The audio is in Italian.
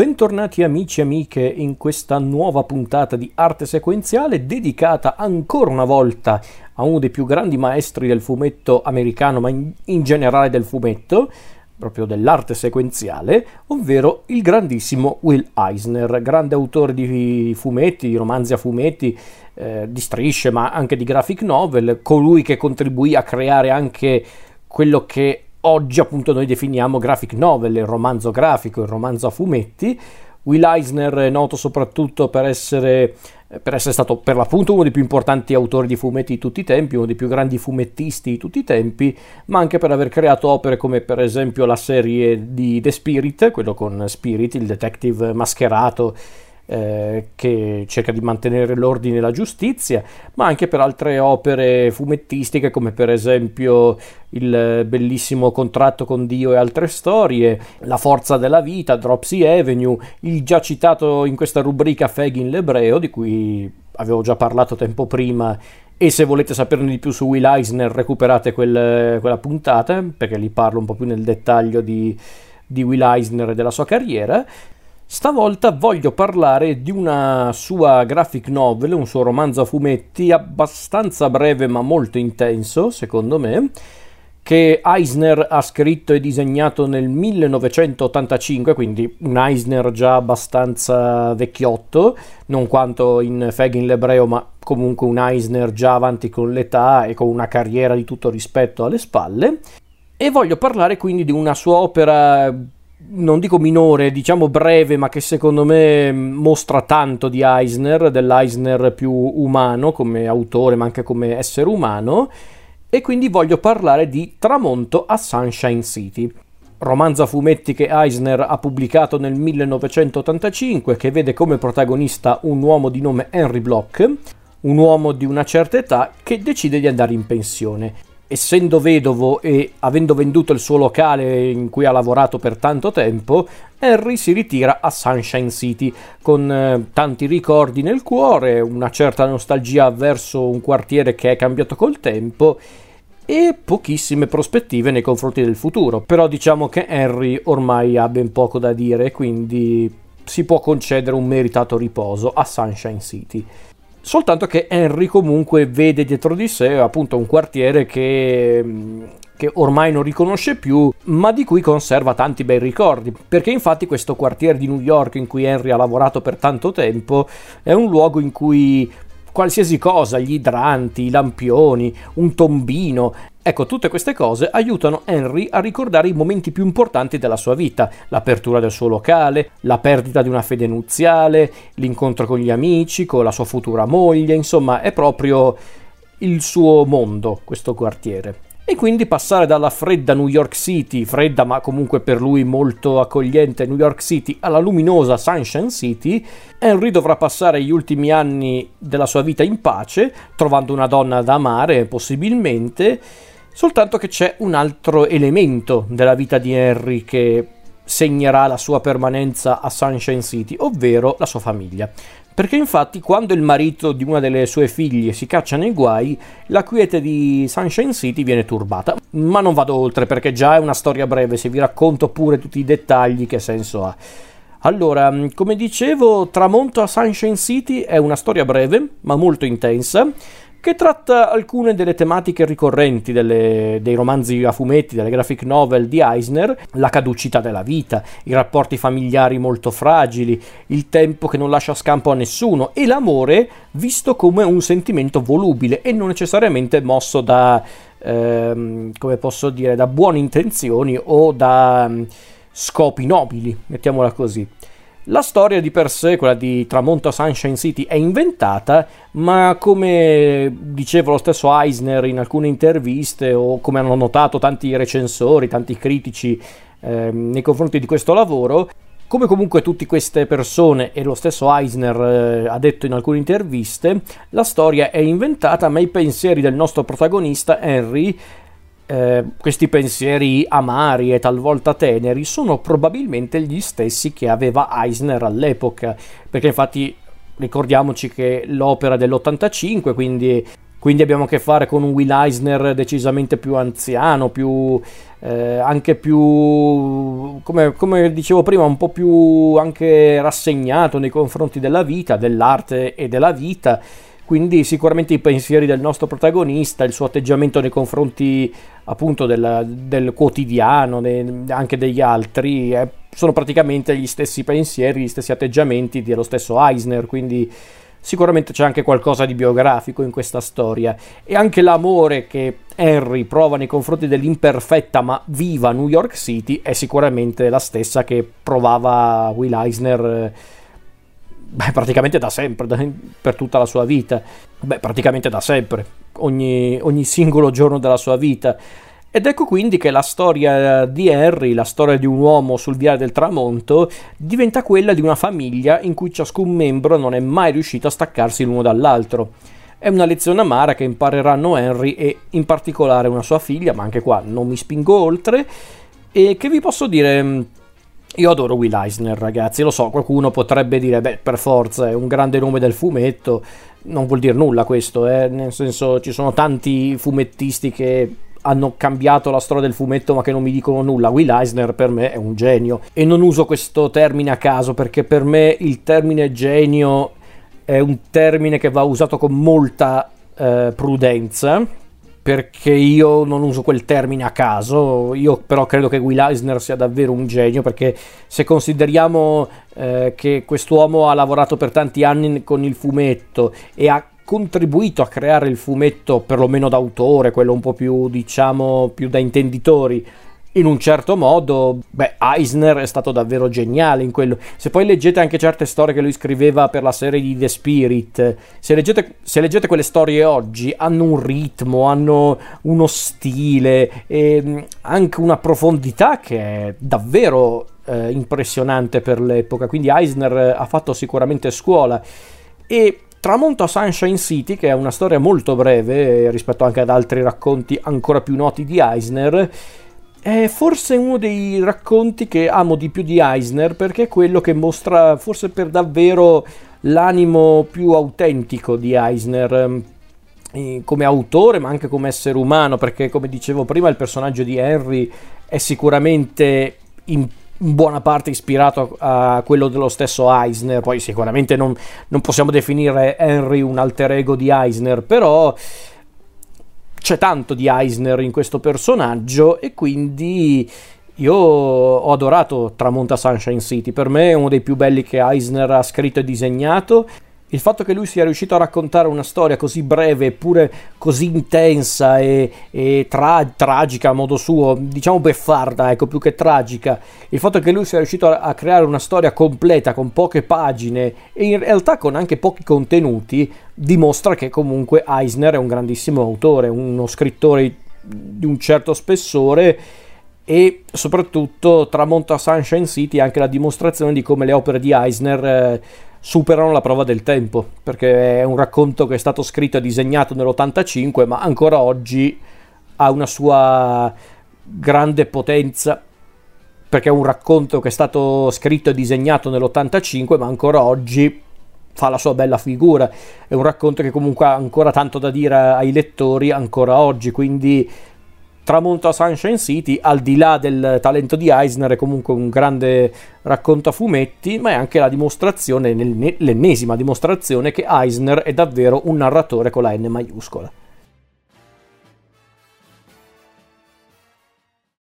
Bentornati amici e amiche in questa nuova puntata di arte sequenziale dedicata ancora una volta a uno dei più grandi maestri del fumetto americano, ma in, in generale del fumetto, proprio dell'arte sequenziale, ovvero il grandissimo Will Eisner, grande autore di fumetti, di romanzi a fumetti, eh, di strisce, ma anche di graphic novel, colui che contribuì a creare anche quello che oggi appunto noi definiamo graphic novel, il romanzo grafico, il romanzo a fumetti. Will Eisner è noto soprattutto per essere, per essere stato per l'appunto uno dei più importanti autori di fumetti di tutti i tempi, uno dei più grandi fumettisti di tutti i tempi, ma anche per aver creato opere come per esempio la serie di The Spirit, quello con Spirit, il detective mascherato eh, che cerca di mantenere l'ordine e la giustizia, ma anche per altre opere fumettistiche come per esempio il bellissimo contratto con Dio e altre storie, La forza della vita, Dropsy Avenue, il già citato in questa rubrica Fagin l'ebreo di cui avevo già parlato tempo prima e se volete saperne di più su Will Eisner recuperate quel, quella puntata perché lì parlo un po' più nel dettaglio di, di Will Eisner e della sua carriera. Stavolta voglio parlare di una sua graphic novel, un suo romanzo a fumetti abbastanza breve ma molto intenso, secondo me, che Eisner ha scritto e disegnato nel 1985, quindi un Eisner già abbastanza vecchiotto, non quanto in Fagin l'ebreo, ma comunque un Eisner già avanti con l'età e con una carriera di tutto rispetto alle spalle. E voglio parlare quindi di una sua opera non dico minore, diciamo breve, ma che secondo me mostra tanto di Eisner, dell'Eisner più umano come autore, ma anche come essere umano, e quindi voglio parlare di Tramonto a Sunshine City. Romanzo a fumetti che Eisner ha pubblicato nel 1985, che vede come protagonista un uomo di nome Henry Block, un uomo di una certa età che decide di andare in pensione essendo vedovo e avendo venduto il suo locale in cui ha lavorato per tanto tempo, Harry si ritira a Sunshine City con eh, tanti ricordi nel cuore, una certa nostalgia verso un quartiere che è cambiato col tempo e pochissime prospettive nei confronti del futuro. Però diciamo che Harry ormai ha ben poco da dire, quindi si può concedere un meritato riposo a Sunshine City. Soltanto che Henry comunque vede dietro di sé appunto un quartiere che, che, ormai non riconosce più, ma di cui conserva tanti bei ricordi. Perché infatti questo quartiere di New York in cui Henry ha lavorato per tanto tempo è un luogo in cui qualsiasi cosa, gli idranti, i lampioni, un tombino, Ecco, tutte queste cose aiutano Henry a ricordare i momenti più importanti della sua vita, l'apertura del suo locale, la perdita di una fede nuziale, l'incontro con gli amici, con la sua futura moglie, insomma è proprio il suo mondo questo quartiere. E quindi passare dalla fredda New York City, fredda ma comunque per lui molto accogliente New York City, alla luminosa Sunshine City, Henry dovrà passare gli ultimi anni della sua vita in pace, trovando una donna da amare possibilmente, Soltanto che c'è un altro elemento della vita di Henry che segnerà la sua permanenza a Sunshine City, ovvero la sua famiglia. Perché infatti quando il marito di una delle sue figlie si caccia nei guai, la quiete di Sunshine City viene turbata. Ma non vado oltre perché già è una storia breve, se vi racconto pure tutti i dettagli che senso ha. Allora, come dicevo, Tramonto a Sunshine City è una storia breve, ma molto intensa, che tratta alcune delle tematiche ricorrenti delle, dei romanzi a fumetti, delle graphic novel di Eisner, la caducità della vita, i rapporti familiari molto fragili, il tempo che non lascia scampo a nessuno e l'amore visto come un sentimento volubile e non necessariamente mosso da, ehm, come posso dire, da buone intenzioni o da um, scopi nobili, mettiamola così. La storia di per sé, quella di Tramonto a Sunshine City, è inventata, ma come diceva lo stesso Eisner in alcune interviste, o come hanno notato tanti recensori, tanti critici eh, nei confronti di questo lavoro, come comunque tutte queste persone e lo stesso Eisner eh, ha detto in alcune interviste, la storia è inventata, ma i pensieri del nostro protagonista Henry eh, questi pensieri amari e talvolta teneri sono probabilmente gli stessi che aveva Eisner all'epoca, perché infatti ricordiamoci che l'opera dell'85, quindi quindi abbiamo a che fare con un Will Eisner decisamente più anziano, più, eh, anche più, come, come, dicevo prima, un po' più anche rassegnato nei confronti della vita, dell'arte e della vita. Quindi sicuramente i pensieri del nostro protagonista, il suo atteggiamento nei confronti appunto del, del quotidiano, de, anche degli altri, eh, sono praticamente gli stessi pensieri, gli stessi atteggiamenti dello stesso Eisner, quindi Sicuramente c'è anche qualcosa di biografico in questa storia. E anche l'amore che Henry prova nei confronti dell'imperfetta ma viva New York City è sicuramente la stessa che provava Will Eisner eh, beh, praticamente da sempre, da, per tutta la sua vita. Beh, praticamente da sempre, ogni, ogni singolo giorno della sua vita. Ed ecco quindi che la storia di Harry, la storia di un uomo sul viale del tramonto, diventa quella di una famiglia in cui ciascun membro non è mai riuscito a staccarsi l'uno dall'altro. È una lezione amara che impareranno Henry e in particolare una sua figlia, ma anche qua non mi spingo oltre, e che vi posso dire... Io adoro Will Eisner, ragazzi, lo so, qualcuno potrebbe dire, beh, per forza, è un grande nome del fumetto, non vuol dire nulla questo, eh? nel senso ci sono tanti fumettisti che hanno cambiato la storia del fumetto ma che non mi dicono nulla. Will Eisner per me è un genio e non uso questo termine a caso perché per me il termine genio è un termine che va usato con molta eh, prudenza perché io non uso quel termine a caso, io però credo che Will Eisner sia davvero un genio perché se consideriamo eh, che quest'uomo ha lavorato per tanti anni con il fumetto e ha contribuito a creare il fumetto perlomeno d'autore, quello un po' più diciamo più da intenditori in un certo modo, beh, Eisner è stato davvero geniale in quello. Se poi leggete anche certe storie che lui scriveva per la serie di The Spirit, se leggete, se leggete quelle storie oggi, hanno un ritmo, hanno uno stile e anche una profondità che è davvero eh, impressionante per l'epoca. Quindi Eisner ha fatto sicuramente scuola. E Tramonto a Sunshine City, che è una storia molto breve eh, rispetto anche ad altri racconti ancora più noti di Eisner, è forse uno dei racconti che amo di più di Eisner perché è quello che mostra forse per davvero l'animo più autentico di Eisner eh, come autore ma anche come essere umano perché come dicevo prima il personaggio di Henry è sicuramente in buona parte ispirato a quello dello stesso Eisner, poi sicuramente non, non possiamo definire Henry un alter ego di Eisner, però c'è tanto di Eisner in questo personaggio e quindi io ho adorato Tramonta Sunshine City, per me è uno dei più belli che Eisner ha scritto e disegnato il fatto che lui sia riuscito a raccontare una storia così breve eppure così intensa e, e tra, tragica a modo suo, diciamo beffarda, ecco, più che tragica, il fatto che lui sia riuscito a, a creare una storia completa con poche pagine e in realtà con anche pochi contenuti, dimostra che comunque Eisner è un grandissimo autore, uno scrittore di un certo spessore e soprattutto tramonta Sunshine City anche la dimostrazione di come le opere di Eisner eh, superano la prova del tempo, perché è un racconto che è stato scritto e disegnato nell'85, ma ancora oggi ha una sua grande potenza, perché è un racconto che è stato scritto e disegnato nell'85, ma ancora oggi fa la sua bella figura. È un racconto che comunque ha ancora tanto da dire ai lettori ancora oggi, quindi tramonto a Sunshine City, al di là del talento di Eisner, è comunque un grande racconto a fumetti, ma è anche la dimostrazione, l'ennesima dimostrazione che Eisner è davvero un narratore con la N maiuscola.